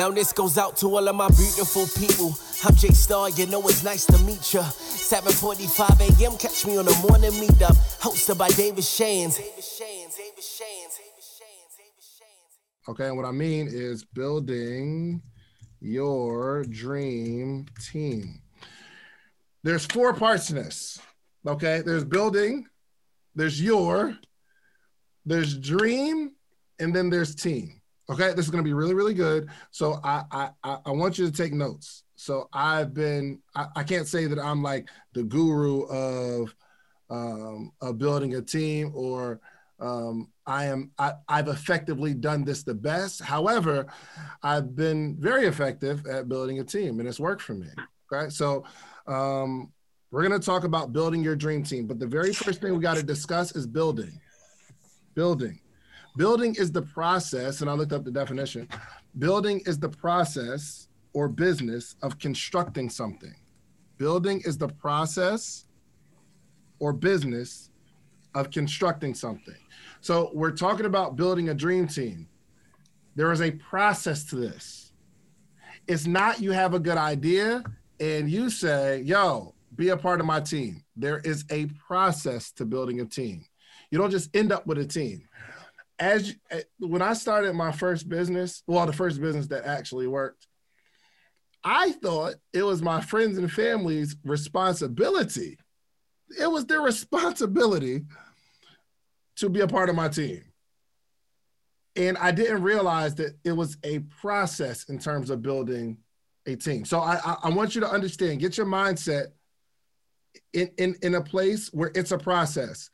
Now this goes out to all of my beautiful people. I'm J Star, you know it's nice to meet ya. 7:45 a.m. Catch me on the morning meetup, hosted by David Shands. Okay, and what I mean is building your dream team. There's four parts to this. Okay, there's building, there's your, there's dream, and then there's team. Okay, this is going to be really, really good. So I, I, I want you to take notes. So I've been, I, I can't say that I'm like the guru of, um, of building a team or um, I am, I, I've effectively done this the best. However, I've been very effective at building a team and it's worked for me. Okay, so um, we're going to talk about building your dream team, but the very first thing we got to discuss is building. Building. Building is the process, and I looked up the definition. Building is the process or business of constructing something. Building is the process or business of constructing something. So we're talking about building a dream team. There is a process to this. It's not you have a good idea and you say, yo, be a part of my team. There is a process to building a team. You don't just end up with a team. As when I started my first business, well, the first business that actually worked, I thought it was my friends and family's responsibility. It was their responsibility to be a part of my team. And I didn't realize that it was a process in terms of building a team. So I, I, I want you to understand, get your mindset in, in, in a place where it's a process.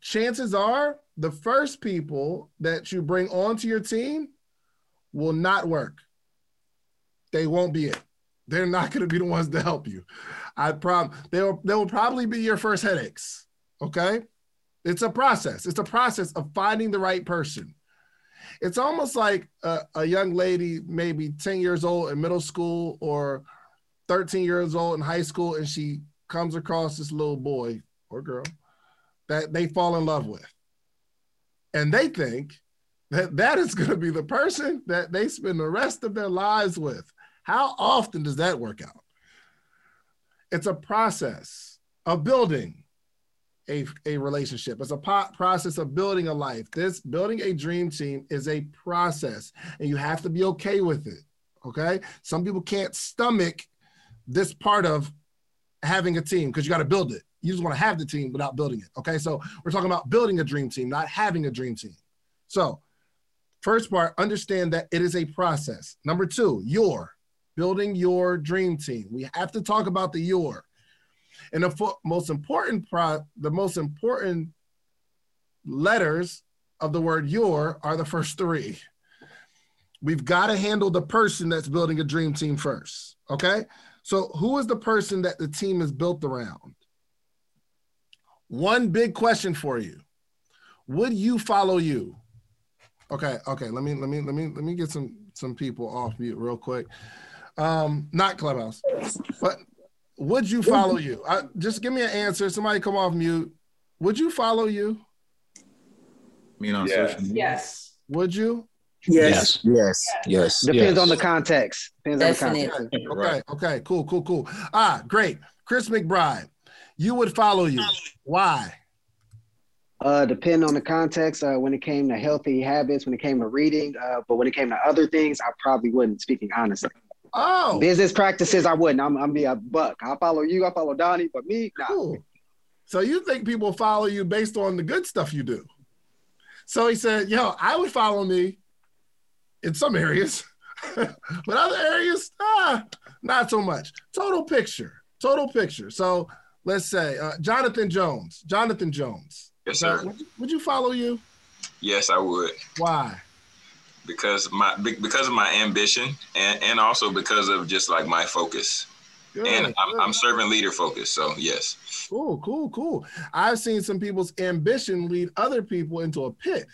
Chances are the first people that you bring onto your team will not work. They won't be it. They're not going to be the ones to help you. I prob they will they will probably be your first headaches. Okay, it's a process. It's a process of finding the right person. It's almost like a, a young lady, maybe 10 years old in middle school or 13 years old in high school, and she comes across this little boy or girl that they fall in love with. And they think that that is going to be the person that they spend the rest of their lives with. How often does that work out? It's a process of building a, a relationship. It's a po- process of building a life. This building a dream team is a process, and you have to be okay with it. Okay. Some people can't stomach this part of having a team because you got to build it. You just want to have the team without building it. Okay. So we're talking about building a dream team, not having a dream team. So, first part, understand that it is a process. Number two, your building your dream team. We have to talk about the your. And the fo- most important pro, the most important letters of the word your are the first three. We've got to handle the person that's building a dream team first. Okay. So, who is the person that the team is built around? One big question for you. Would you follow you? Okay, okay. Let me let me let me let me get some some people off mute real quick. Um, not Clubhouse, but would you follow you? I, just give me an answer. Somebody come off mute. Would you follow you? I mean on Yeah. social media? Yes. Would you? Yes. Yes. Yes. Depends yes. on the context. Depends Definitely. on the context. Okay, okay, cool, cool, cool. Ah, great. Chris McBride, you would follow you. Why? Uh, depend on the context. Uh, when it came to healthy habits, when it came to reading, uh, but when it came to other things, I probably wouldn't. Speaking honestly, Oh, business practices, I wouldn't. I'm, I'm be a buck. I follow you. I follow Donnie, but me, nah. cool. So you think people follow you based on the good stuff you do? So he said, "Yo, I would follow me in some areas, but other areas, ah, not so much. Total picture, total picture. So let's say uh, Jonathan Jones. Jonathan Jones. Yes, sir. would, you, would you follow you? Yes, I would. Why? Because my because of my ambition and, and also because of just like my focus. Good, and I'm, good. I'm serving leader focus. So yes. Cool, cool, cool. I've seen some people's ambition lead other people into a pit.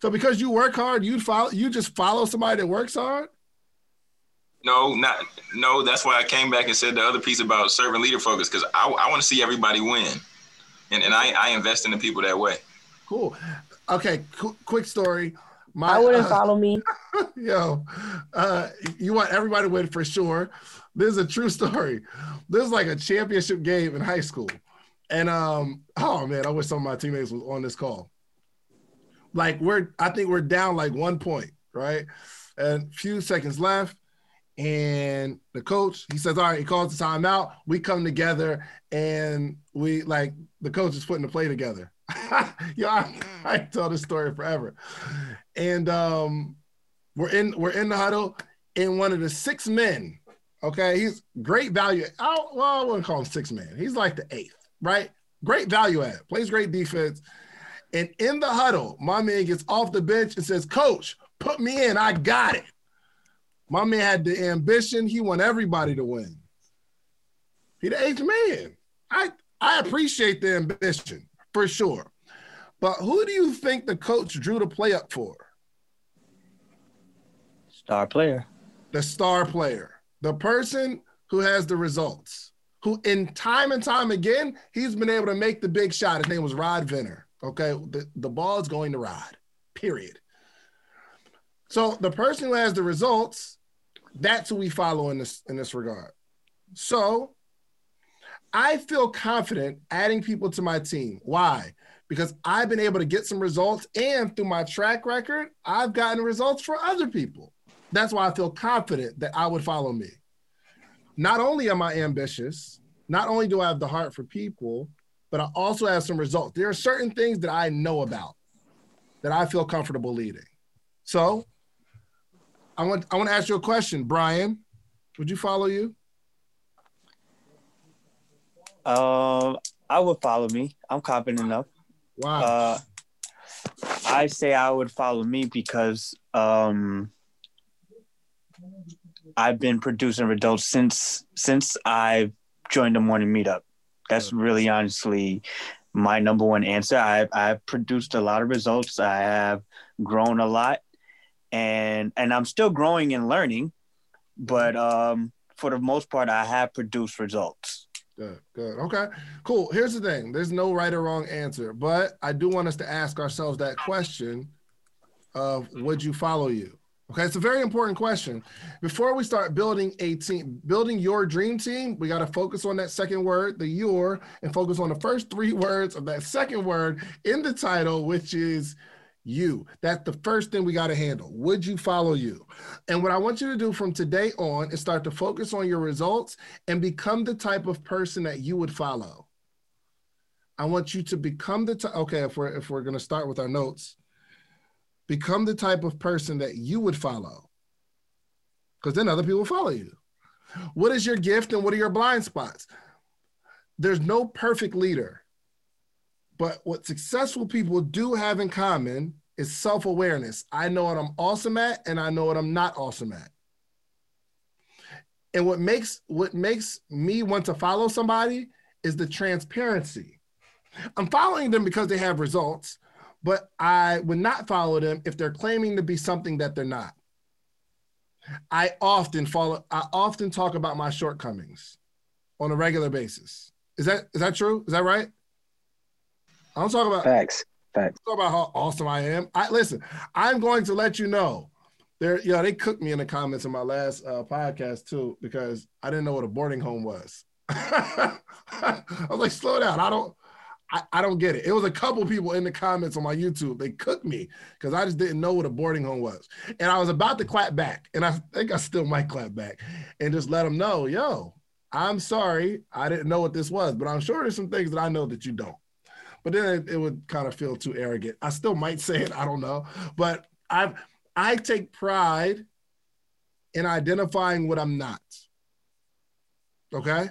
So because you work hard, you follow you just follow somebody that works hard? No, not no. That's why I came back and said the other piece about serving leader focus because I, I want to see everybody win, and and I, I invest in the people that way. Cool. Okay, qu- quick story. My, I wouldn't uh, follow me. Yo, uh, you want everybody to win for sure. This is a true story. This is like a championship game in high school. And um, oh man, I wish some of my teammates was on this call. Like we're, I think we're down like one point, right? And few seconds left. And the coach, he says, All right, he calls the timeout. We come together and we like the coach is putting the play together. Yo, I, I tell this story forever. And um, we're in we're in the huddle, and one of the six men, okay, he's great value. I, well, I wouldn't call him six man. He's like the eighth, right? Great value add, plays great defense. And in the huddle, my man gets off the bench and says, Coach, put me in. I got it. My man had the ambition. He want everybody to win. He the eighth man. I I appreciate the ambition for sure. But who do you think the coach drew the play up for? Star player. The star player, the person who has the results, who in time and time again, he's been able to make the big shot. His name was Rod Venner. Okay. The, the ball is going to Rod, period. So the person who has the results, that's who we follow in this in this regard. So I feel confident adding people to my team. Why? Because I've been able to get some results, and through my track record, I've gotten results for other people. That's why I feel confident that I would follow me. Not only am I ambitious, not only do I have the heart for people, but I also have some results. There are certain things that I know about that I feel comfortable leading. So I want I want to ask you a question, Brian. Would you follow you? Um, I would follow me. I'm confident enough. Wow. Uh, I say I would follow me because um, I've been producing results since since I joined the morning meetup. That's really honestly my number one answer. I've I've produced a lot of results. I have grown a lot, and and I'm still growing and learning, but um, for the most part, I have produced results. Good, good. Okay, cool. Here's the thing there's no right or wrong answer, but I do want us to ask ourselves that question of would you follow you? Okay, it's a very important question. Before we start building a team, building your dream team, we got to focus on that second word, the your, and focus on the first three words of that second word in the title, which is you. That's the first thing we got to handle. Would you follow you? And what I want you to do from today on is start to focus on your results and become the type of person that you would follow. I want you to become the type. Okay, if we're if we're gonna start with our notes, become the type of person that you would follow. Because then other people follow you. What is your gift and what are your blind spots? There's no perfect leader. But what successful people do have in common is self awareness. I know what I'm awesome at, and I know what I'm not awesome at. And what makes what makes me want to follow somebody is the transparency. I'm following them because they have results, but I would not follow them if they're claiming to be something that they're not. I often follow. I often talk about my shortcomings on a regular basis. Is that is that true? Is that right? I don't talk about Facts. Facts. talk about how awesome I am. I listen. I'm going to let you know. There, you know, they cooked me in the comments in my last uh, podcast too because I didn't know what a boarding home was. I was like, slow down. I don't. I, I don't get it. It was a couple people in the comments on my YouTube. They cooked me because I just didn't know what a boarding home was. And I was about to clap back. And I think I still might clap back and just let them know, yo, I'm sorry. I didn't know what this was, but I'm sure there's some things that I know that you don't. But then it, it would kind of feel too arrogant. I still might say it. I don't know. But I I take pride in identifying what I'm not. Okay?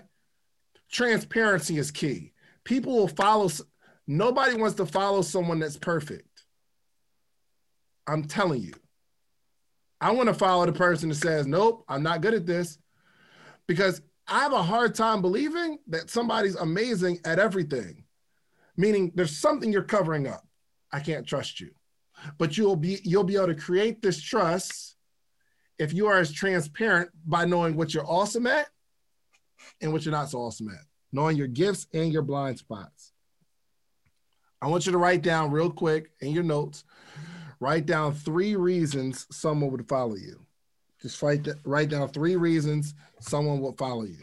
Transparency is key people will follow nobody wants to follow someone that's perfect i'm telling you i want to follow the person that says nope i'm not good at this because i have a hard time believing that somebody's amazing at everything meaning there's something you're covering up i can't trust you but you'll be you'll be able to create this trust if you are as transparent by knowing what you're awesome at and what you're not so awesome at knowing your gifts and your blind spots. I want you to write down real quick in your notes Write down three reasons someone would follow you. Just write write down three reasons someone will follow you.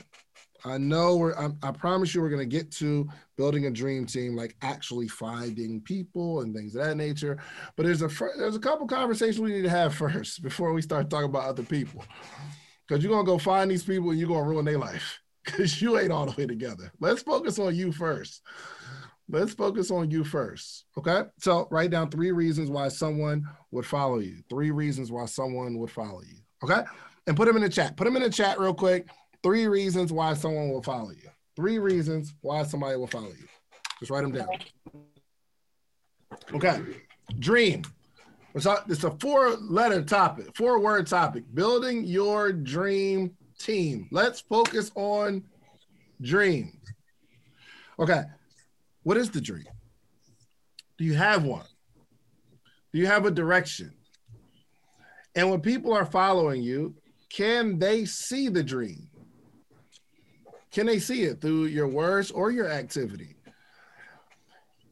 I know we're. I, I promise you, we're gonna get to building a dream team, like actually finding people and things of that nature. But there's a there's a couple conversations we need to have first before we start talking about other people, because you're gonna go find these people and you're gonna ruin their life because you ain't all the way together. Let's focus on you first. Let's focus on you first. Okay. So write down three reasons why someone would follow you. Three reasons why someone would follow you. Okay. And put them in the chat. Put them in the chat real quick. Three reasons why someone will follow you. Three reasons why somebody will follow you. Just write them down. Okay. Dream. It's a four letter topic, four word topic. Building your dream team. Let's focus on dream. Okay. What is the dream? Do you have one? Do you have a direction? And when people are following you, can they see the dream? Can they see it through your words or your activity?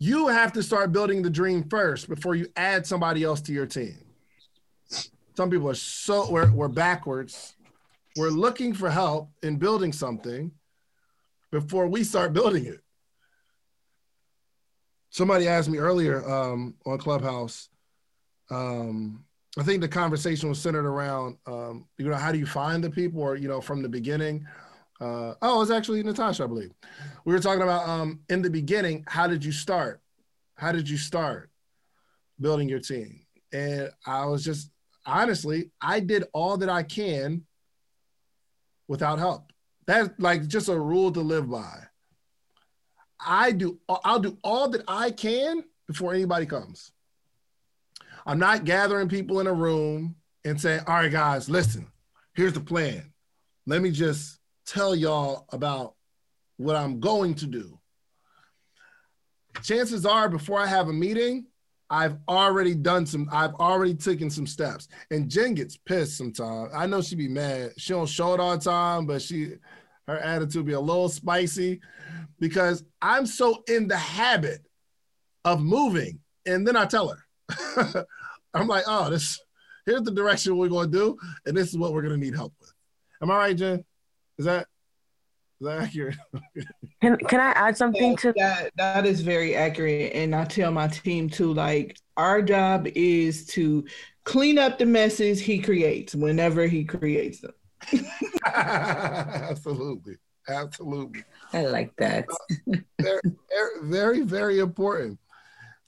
You have to start building the dream first before you add somebody else to your team. Some people are so we're, we're backwards. We're looking for help in building something before we start building it. Somebody asked me earlier um, on Clubhouse. Um, I think the conversation was centered around, um, you know, how do you find the people, or you know, from the beginning. Uh, oh, it was actually Natasha, I believe. We were talking about um, in the beginning. How did you start? How did you start building your team? And I was just honestly, I did all that I can without help. That's like just a rule to live by. I do I'll do all that I can before anybody comes. I'm not gathering people in a room and saying, "All right, guys, listen. Here's the plan. Let me just tell y'all about what I'm going to do." Chances are before I have a meeting, I've already done some, I've already taken some steps. And Jen gets pissed sometimes. I know she be mad. She don't show it all the time, but she her attitude be a little spicy because I'm so in the habit of moving. And then I tell her, I'm like, oh, this here's the direction we're gonna do, and this is what we're gonna need help with. Am I right, Jen? Is that is that accurate? can can I add something yeah, to that? That is very accurate, and I tell my team too. Like our job is to clean up the messes he creates whenever he creates them. absolutely, absolutely. I like that. Uh, very, very, very important.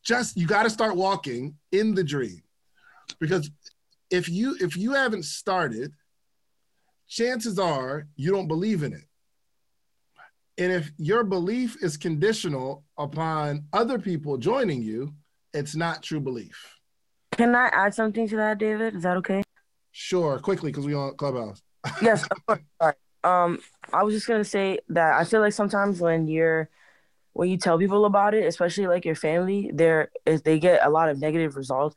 Just you got to start walking in the dream, because if you if you haven't started, chances are you don't believe in it. And if your belief is conditional upon other people joining you, it's not true belief. Can I add something to that, David? Is that okay? Sure, quickly, because we on Clubhouse. yes, of course. Sorry. Um, I was just gonna say that I feel like sometimes when you're when you tell people about it, especially like your family, there is they get a lot of negative results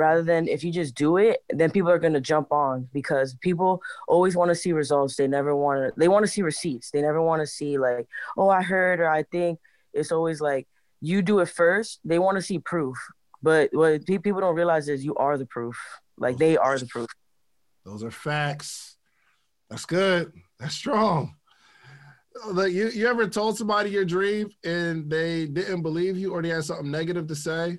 rather than if you just do it, then people are going to jump on because people always want to see results. They never want to, they want to see receipts. They never want to see like, oh, I heard or I think. It's always like you do it first. They want to see proof. But what people don't realize is you are the proof. Like they are the proof. Those are facts. That's good. That's strong. Like you, you ever told somebody your dream and they didn't believe you or they had something negative to say?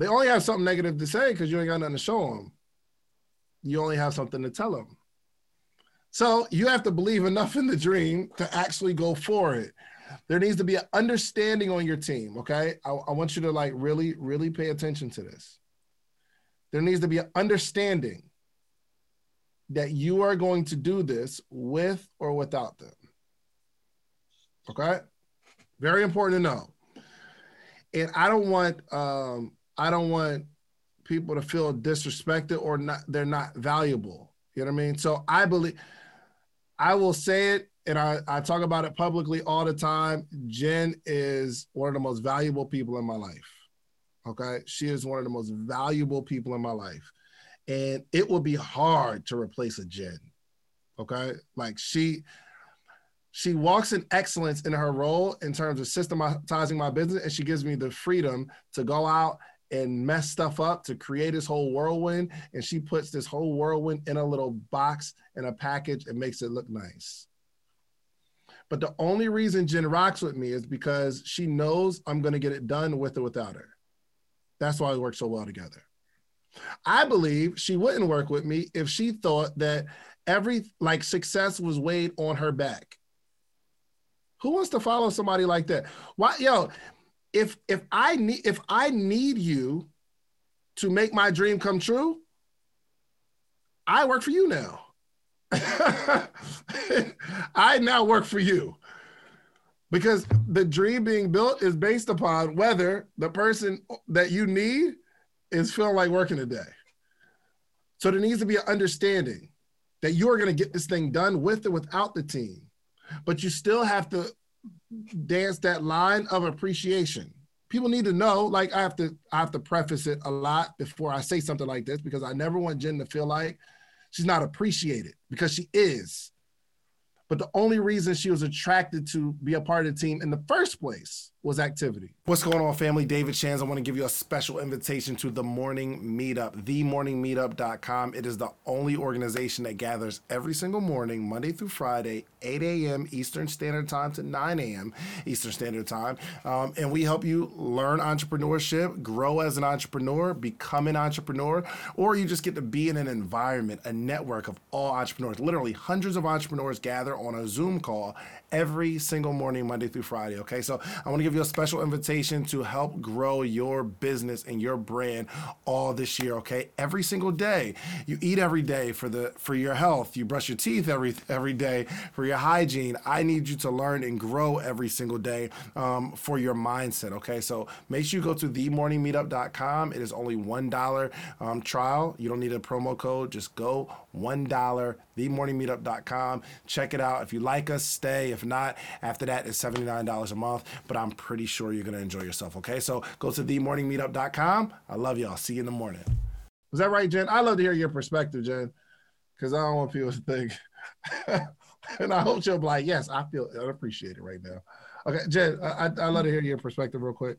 They only have something negative to say because you ain't got nothing to show them. You only have something to tell them. So you have to believe enough in the dream to actually go for it. There needs to be an understanding on your team. Okay. I, I want you to like really, really pay attention to this. There needs to be an understanding that you are going to do this with or without them. Okay. Very important to know. And I don't want um, I don't want people to feel disrespected or not they're not valuable. You know what I mean? So I believe I will say it and I, I talk about it publicly all the time. Jen is one of the most valuable people in my life. Okay. She is one of the most valuable people in my life. And it will be hard to replace a Jen. Okay. Like she she walks in excellence in her role in terms of systematizing my business and she gives me the freedom to go out and mess stuff up to create this whole whirlwind. And she puts this whole whirlwind in a little box in a package and makes it look nice. But the only reason Jen rocks with me is because she knows I'm going to get it done with or without her. That's why we work so well together. I believe she wouldn't work with me if she thought that every like success was weighed on her back. Who wants to follow somebody like that? Why, yo, if if I need if I need you to make my dream come true, I work for you now. I now work for you. Because the dream being built is based upon whether the person that you need is feeling like working today. So there needs to be an understanding that you are going to get this thing done with or without the team. But you still have to dance that line of appreciation. People need to know, like I have to, I have to preface it a lot before I say something like this because I never want Jen to feel like she's not appreciated because she is. But the only reason she was attracted to be a part of the team in the first place was activity. What's going on, family? David Shands. I want to give you a special invitation to the Morning Meetup, themorningmeetup.com. It is the only organization that gathers every single morning, Monday through Friday, 8 a.m. Eastern Standard Time to 9 a.m. Eastern Standard Time. Um, and we help you learn entrepreneurship, grow as an entrepreneur, become an entrepreneur, or you just get to be in an environment, a network of all entrepreneurs. Literally, hundreds of entrepreneurs gather on a Zoom call every single morning, Monday through Friday. Okay, so I want to give you a special invitation to help grow your business and your brand all this year. Okay, every single day, you eat every day for the for your health. You brush your teeth every every day for your hygiene. I need you to learn and grow every single day um, for your mindset. Okay, so make sure you go to themorningmeetup.com. It is only one dollar um, trial. You don't need a promo code. Just go one dollar themorningmeetup.com. Check it out. If you like us, stay. If not, after that, it's $79 a month. But I'm pretty sure you're going to enjoy yourself. Okay. So go to themorningmeetup.com. I love y'all. See you in the morning. Was that right, Jen? I love to hear your perspective, Jen, because I don't want people to think. and I hope she'll be like, yes, I feel I appreciate it right now. Okay, Jen, I, I, I love to hear your perspective real quick.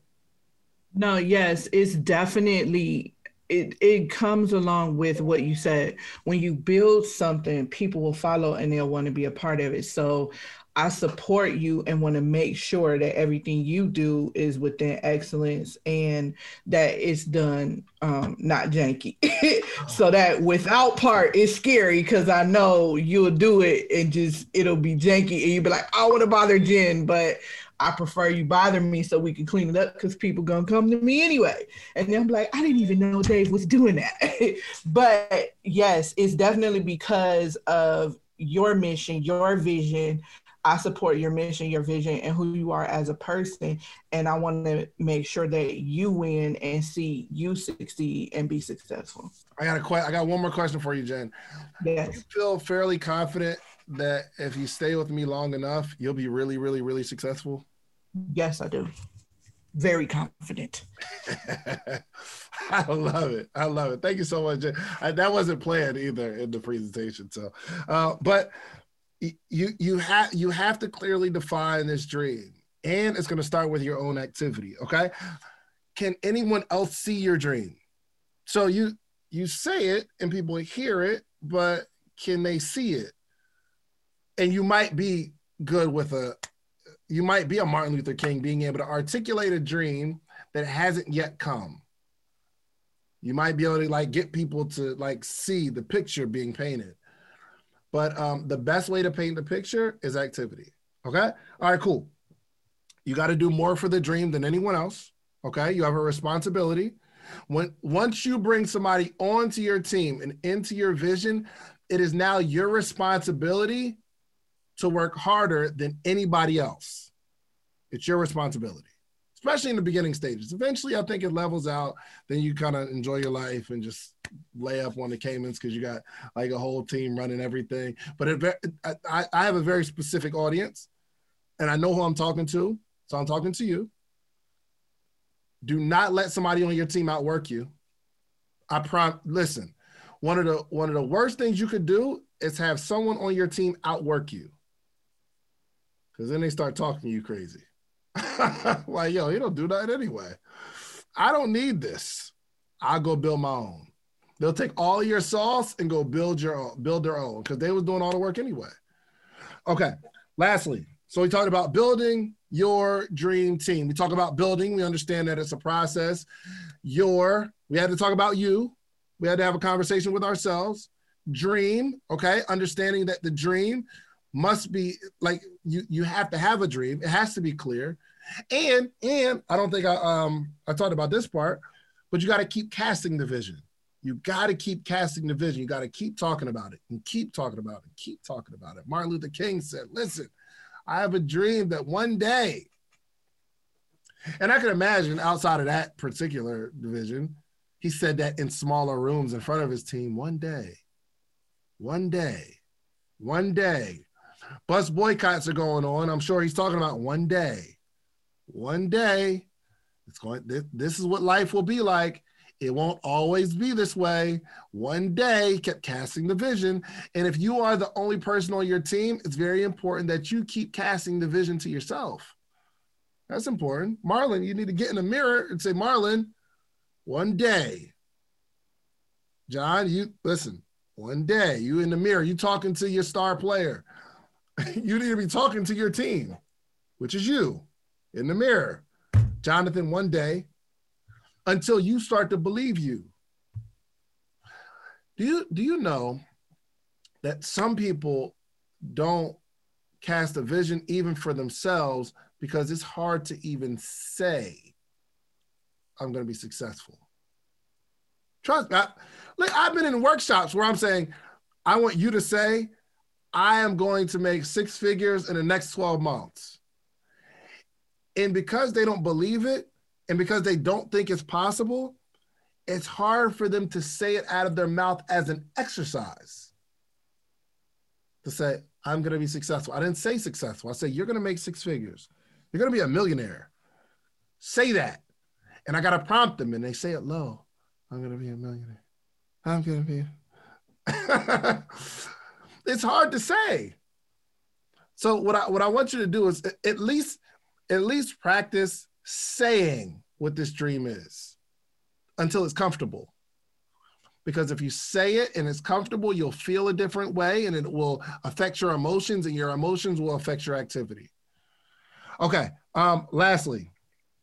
No, yes, it's definitely it it comes along with what you said. When you build something, people will follow and they'll want to be a part of it. So I support you and want to make sure that everything you do is within excellence and that it's done um, not janky. so that without part is scary because I know you'll do it and just it'll be janky and you'll be like, I want to bother Jen, but I prefer you bother me so we can clean it up because people gonna come to me anyway. And then I'm like, I didn't even know Dave was doing that. but yes, it's definitely because of your mission, your vision. I support your mission, your vision, and who you are as a person. And I want to make sure that you win and see you succeed and be successful. I got a que- I got one more question for you, Jen. Yes. You feel fairly confident that if you stay with me long enough, you'll be really, really, really successful? Yes, I do. Very confident. I love it. I love it. Thank you so much. I, that wasn't planned either in the presentation. So, uh, but you you have you have to clearly define this dream, and it's going to start with your own activity. Okay. Can anyone else see your dream? So you you say it and people hear it, but can they see it? And you might be good with a you might be a Martin Luther King being able to articulate a dream that hasn't yet come. You might be able to like get people to like see the picture being painted. But um, the best way to paint the picture is activity. Okay. All right, cool. You got to do more for the dream than anyone else. Okay. You have a responsibility. When once you bring somebody onto your team and into your vision, it is now your responsibility to work harder than anybody else. It's your responsibility, especially in the beginning stages. Eventually, I think it levels out. Then you kind of enjoy your life and just lay up on the Caymans because you got like a whole team running everything. But it, I, I have a very specific audience and I know who I'm talking to. So I'm talking to you. Do not let somebody on your team outwork you. I prom listen, one of the one of the worst things you could do is have someone on your team outwork you. Cause then they start talking you crazy. like, yo, he don't do that anyway. I don't need this. I'll go build my own. They'll take all your sauce and go build your own, build their own because they was doing all the work anyway. Okay. Lastly, so we talked about building your dream team. We talk about building. We understand that it's a process. Your, we had to talk about you. We had to have a conversation with ourselves. Dream, okay, understanding that the dream must be like you you have to have a dream. It has to be clear. And and I don't think I um I talked about this part, but you got to keep casting the vision. You got to keep casting the vision. You got to keep talking about it and keep talking about it and keep talking about it. Martin Luther King said, "Listen, I have a dream that one day." And I can imagine outside of that particular division, he said that in smaller rooms in front of his team one day. One day. One day. Bus boycotts are going on. I'm sure he's talking about one day. One day it's going this, this is what life will be like. It won't always be this way. One day kept casting the vision. And if you are the only person on your team it's very important that you keep casting the vision to yourself. That's important. Marlon you need to get in the mirror and say marlon one day. John you listen one day you in the mirror you talking to your star player you need to be talking to your team which is you in the mirror. Jonathan, one day, until you start to believe you. Do you do you know that some people don't cast a vision even for themselves because it's hard to even say, I'm going to be successful. Trust me. I, like I've been in workshops where I'm saying, I want you to say, I am going to make six figures in the next 12 months. And because they don't believe it and because they don't think it's possible, it's hard for them to say it out of their mouth as an exercise. To say, I'm going to be successful. I didn't say successful. I said, you're going to make six figures. You're going to be a millionaire. Say that. And I got to prompt them and they say it low. I'm going to be a millionaire. I'm going to be. it's hard to say. So what I what I want you to do is at least at least practice saying what this dream is until it's comfortable. Because if you say it and it's comfortable, you'll feel a different way and it will affect your emotions, and your emotions will affect your activity. Okay. Um, lastly,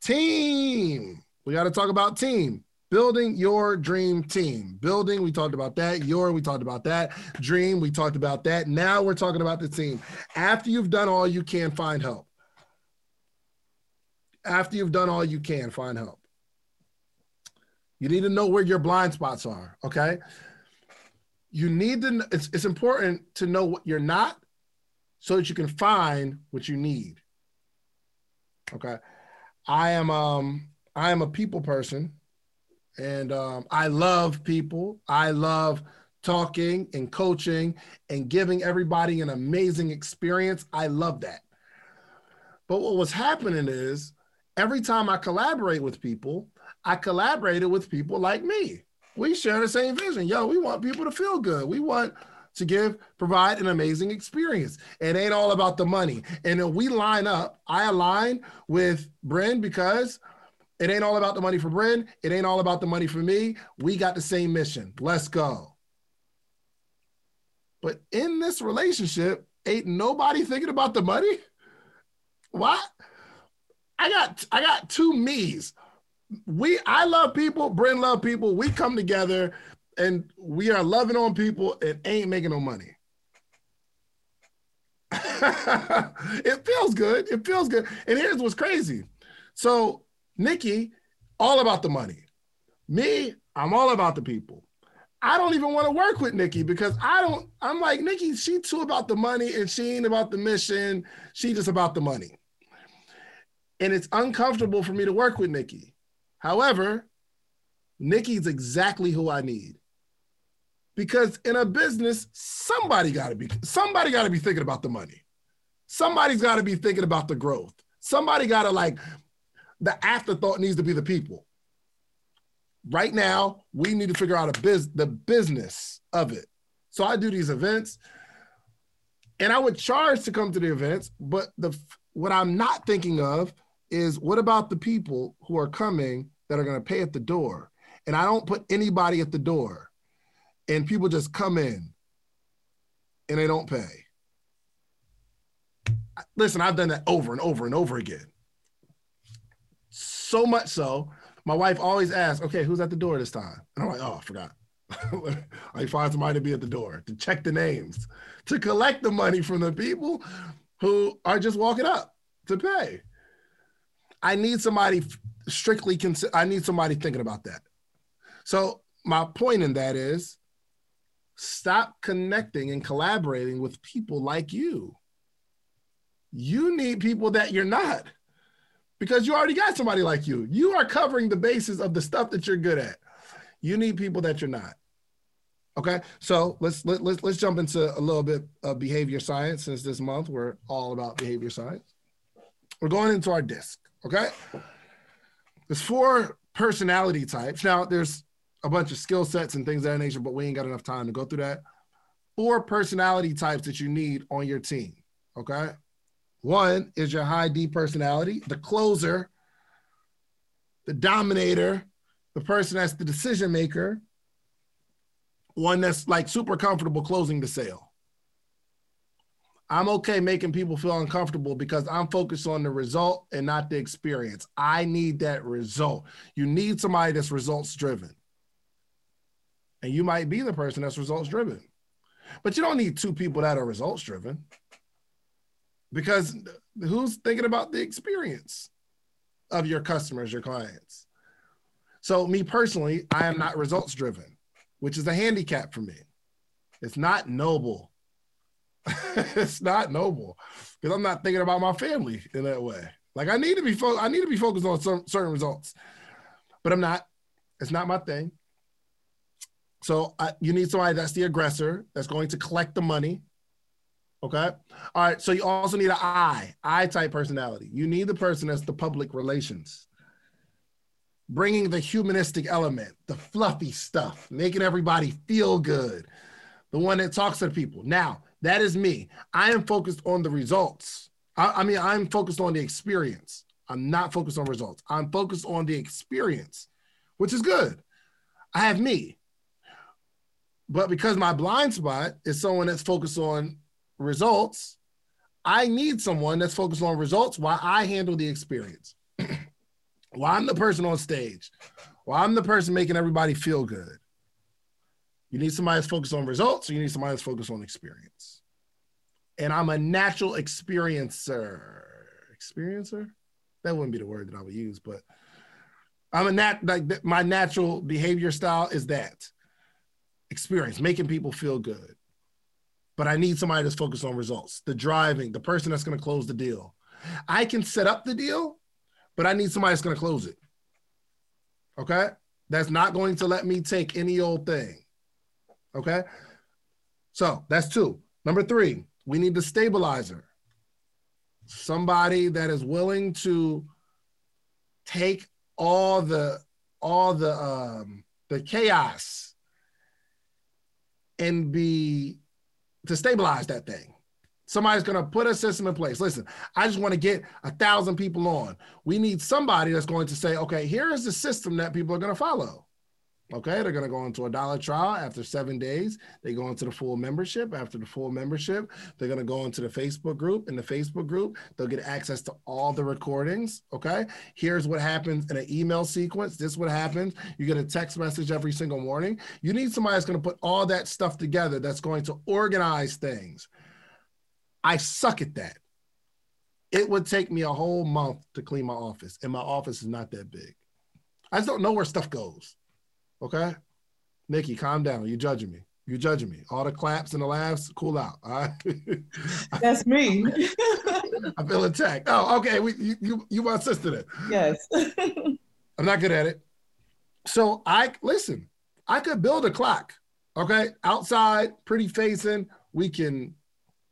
team. We got to talk about team. Building your dream team. Building, we talked about that. Your, we talked about that. Dream, we talked about that. Now we're talking about the team. After you've done all you can, find help after you've done all you can, find help. You need to know where your blind spots are, okay? You need to, it's, it's important to know what you're not so that you can find what you need. Okay. I am um I am a people person and um, I love people. I love talking and coaching and giving everybody an amazing experience. I love that. But what was happening is every time I collaborate with people, I collaborated with people like me. We share the same vision. Yo, we want people to feel good. We want to give, provide an amazing experience. It ain't all about the money. And if we line up, I align with Bryn because it ain't all about the money for Bryn. It ain't all about the money for me. We got the same mission. Let's go. But in this relationship, ain't nobody thinking about the money. What? I got I got two me's. We I love people, Bryn love people. We come together and we are loving on people and ain't making no money. it feels good. It feels good. And here's what's crazy. So Nikki, all about the money. Me, I'm all about the people. I don't even want to work with Nikki because I don't, I'm like, Nikki, she too about the money and she ain't about the mission. She just about the money and it's uncomfortable for me to work with Nikki. However, Nikki's exactly who I need. Because in a business, somebody got to be somebody got to be thinking about the money. Somebody's got to be thinking about the growth. Somebody got to like the afterthought needs to be the people. Right now, we need to figure out a biz the business of it. So I do these events and I would charge to come to the events, but the what I'm not thinking of is what about the people who are coming that are going to pay at the door. And I don't put anybody at the door. And people just come in and they don't pay. Listen, I've done that over and over and over again. So much so, my wife always asks, okay, who's at the door this time? And I'm like, oh, I forgot. I find somebody to be at the door to check the names, to collect the money from the people who are just walking up to pay. I need somebody strictly, cons- I need somebody thinking about that. So, my point in that is stop connecting and collaborating with people like you. You need people that you're not because you already got somebody like you. You are covering the bases of the stuff that you're good at. You need people that you're not. Okay, so let's let, let's let's jump into a little bit of behavior science since this month we're all about behavior science. We're going into our disc. Okay, there's four personality types. Now there's a bunch of skill sets and things of that nature, but we ain't got enough time to go through that. Four personality types that you need on your team. Okay, one is your high D personality, the closer, the dominator, the person that's the decision maker, one that's like super comfortable closing the sale. I'm okay making people feel uncomfortable because I'm focused on the result and not the experience. I need that result. You need somebody that's results driven. And you might be the person that's results driven. But you don't need two people that are results driven because who's thinking about the experience of your customers, your clients? So, me personally, I am not results driven which is a handicap for me. It's not noble. it's not noble because I'm not thinking about my family in that way. Like I need to be fo- I need to be focused on some certain results, but I'm not. It's not my thing. So I, you need somebody that's the aggressor that's going to collect the money. Okay. All right. So you also need an I, I type personality. You need the person that's the public relations bringing the humanistic element, the fluffy stuff, making everybody feel good, the one that talks to people. Now, that is me. I am focused on the results. I, I, mean, I'm focused on the experience. I'm not focused on results. I'm focused on the experience, which is good. I have me. But because my blind spot is someone that's focused on results, I need someone that's focused on results while I handle the experience. Well, I'm the person on stage. Well, I'm the person making everybody feel good. You need somebody that's focused on results, or you need somebody that's focused on experience. And I'm a natural experiencer. Experiencer? That wouldn't be the word that I would use, but I'm a nat like my natural behavior style is that experience, making people feel good. But I need somebody that's focused on results, the driving, the person that's going to close the deal. I can set up the deal, but I need somebody that's going to close it. Okay? That's not going to let me take any old thing. Okay? So that's two. Number three, we need the stabilizer. Somebody that is willing to take all the all the um the chaos and be to stabilize that thing. Somebody's going to put a system in place. Listen, I just want to get a thousand people on. We need somebody that's going to say, okay, here is the system that people are going to follow. Okay, they're going to go into a dollar trial after seven days. They go into the full membership. After the full membership, they're going to go into the Facebook group. In the Facebook group, they'll get access to all the recordings. Okay, here's what happens in an email sequence. This what happens. You get a text message every single morning. You need somebody that's going to put all that stuff together. That's going to organize things. I suck at that. It would take me a whole month to clean my office, and my office is not that big. I just don't know where stuff goes. Okay, Nikki, calm down. You're judging me. You're judging me. All the claps and the laughs, cool out. All right. That's me. I feel attacked. Oh, okay. We, you, you, you my sister then. Yes. I'm not good at it. So I listen. I could build a clock. Okay, outside, pretty facing. We can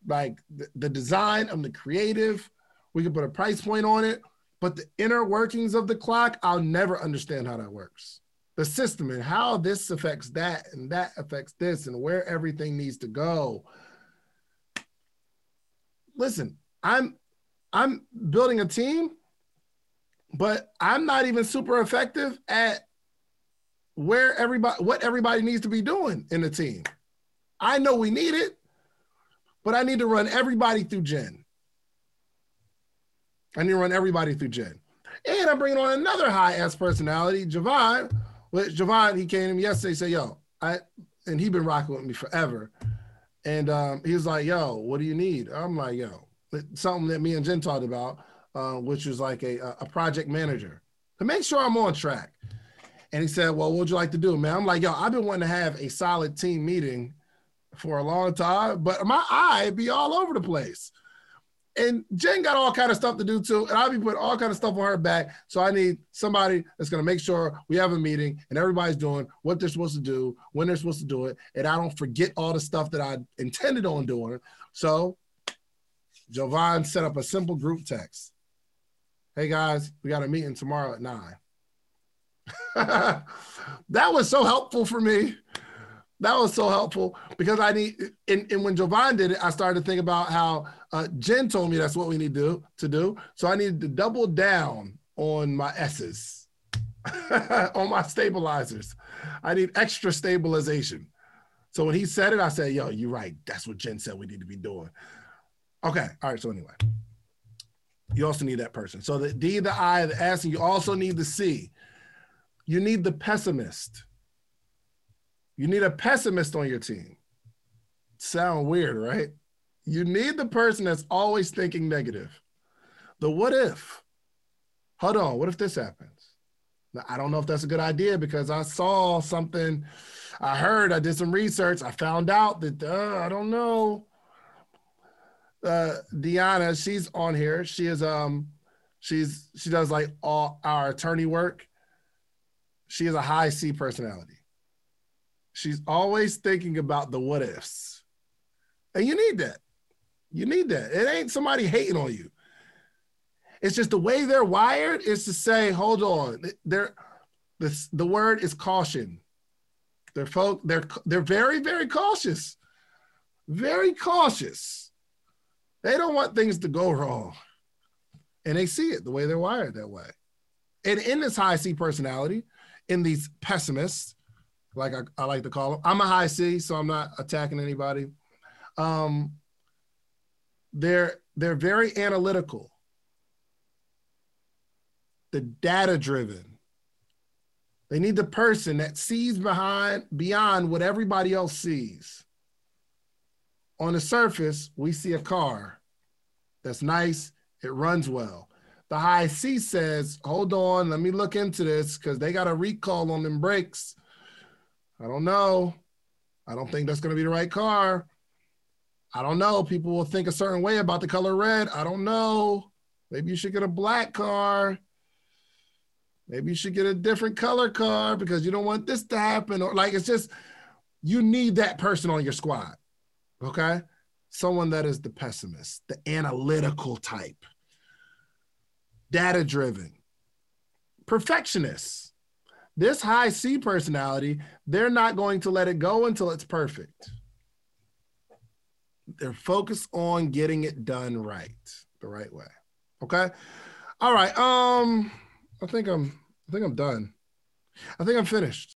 like the, the design of the creative. We can put a price point on it, but the inner workings of the clock, I'll never understand how that works. The system and how this affects that and that affects this and where everything needs to go. Listen, I'm I'm building a team. but I'm not even super effective at where everybody what everybody needs to be doing in the team. I know we need it, but I need to run everybody through Jen. I need to run everybody through Jen. And I'm bringing on another high S personality, Javon. With Javon, he came to me yesterday, said, "Yo, I," and he been rocking with me forever. And um, he was like, "Yo, what do you need?" I'm like, "Yo, something that me and Jen talked about, uh, which was like a a project manager to make sure I'm on track." And he said, "Well, what would you like to do, man?" I'm like, "Yo, I've been wanting to have a solid team meeting for a long time, but my eye be all over the place." And Jen got all kind of stuff to do too, and I'll be putting all kind of stuff on her back. So I need somebody that's to make sure we have a meeting and everybody's doing what they're supposed to do when they're supposed to do it, and I don't forget all the stuff that I intended on doing. So Jovan set up a simple group text. Hey guys, we got a meeting tomorrow at nine. that was so helpful for me that was so helpful because I need and, and when Jovan did it, I started to think about how uh, Jen told me that's what we need to do, to do. So I needed to double down on my S's, on my stabilizers. I need extra stabilization. So when he said it, I said, "Yo, you're right. That's what Jen said we need to be doing." Okay. All right. So anyway, you also need that person. So the D, the I, the S, and you also need the C. You need the pessimist you need a pessimist on your team. Sound weird, right? You need the person that's always thinking negative. The what if? Hold on, what if this happens? Now, I don't know if that's a good idea because I saw something, I heard, I did some research, I found out that uh, I don't know. Uh, Deanna, she's on here. She is um, she's she does like all our attorney work. She is a high C personality. She's always thinking about the what ifs. And you need that. You need that. It ain't somebody hating on you. It's just the way they're wired is to say, hold on. They're the, the word is caution. They're folk, they're they're very, very cautious. Very cautious. They don't want things to go wrong. And they see it the way they're wired that way. And in this high C personality, in these pessimists, like I, I like to call them. I'm a high C, so I'm not attacking anybody. Um, they're they're very analytical. The data driven. They need the person that sees behind beyond what everybody else sees. On the surface, we see a car that's nice, it runs well. The high C says, hold on, let me look into this because they got a recall on them brakes I don't know. I don't think that's going to be the right car. I don't know. People will think a certain way about the color red. I don't know. Maybe you should get a black car. Maybe you should get a different color car because you don't want this to happen. Or like it's just you need that person on your squad. Okay? Someone that is the pessimist, the analytical type, data driven, perfectionist this high C personality, they're not going to let it go until it's perfect. They're focused on getting it done right, the right way. Okay. All right. Um, I think I'm I think I'm done. I think I'm finished.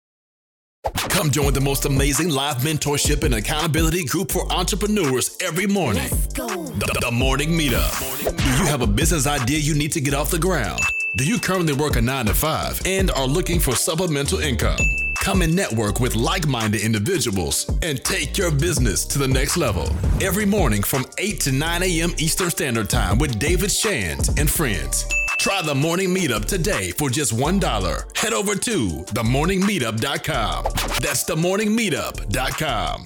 Come join the most amazing live mentorship and accountability group for entrepreneurs every morning. The, the Morning Meetup. Do you have a business idea you need to get off the ground? Do you currently work a 9 to 5 and are looking for supplemental income? Come and network with like minded individuals and take your business to the next level. Every morning from 8 to 9 a.m. Eastern Standard Time with David Shands and friends. Try the morning meetup today for just $1. Head over to themorningmeetup.com. That's themorningmeetup.com.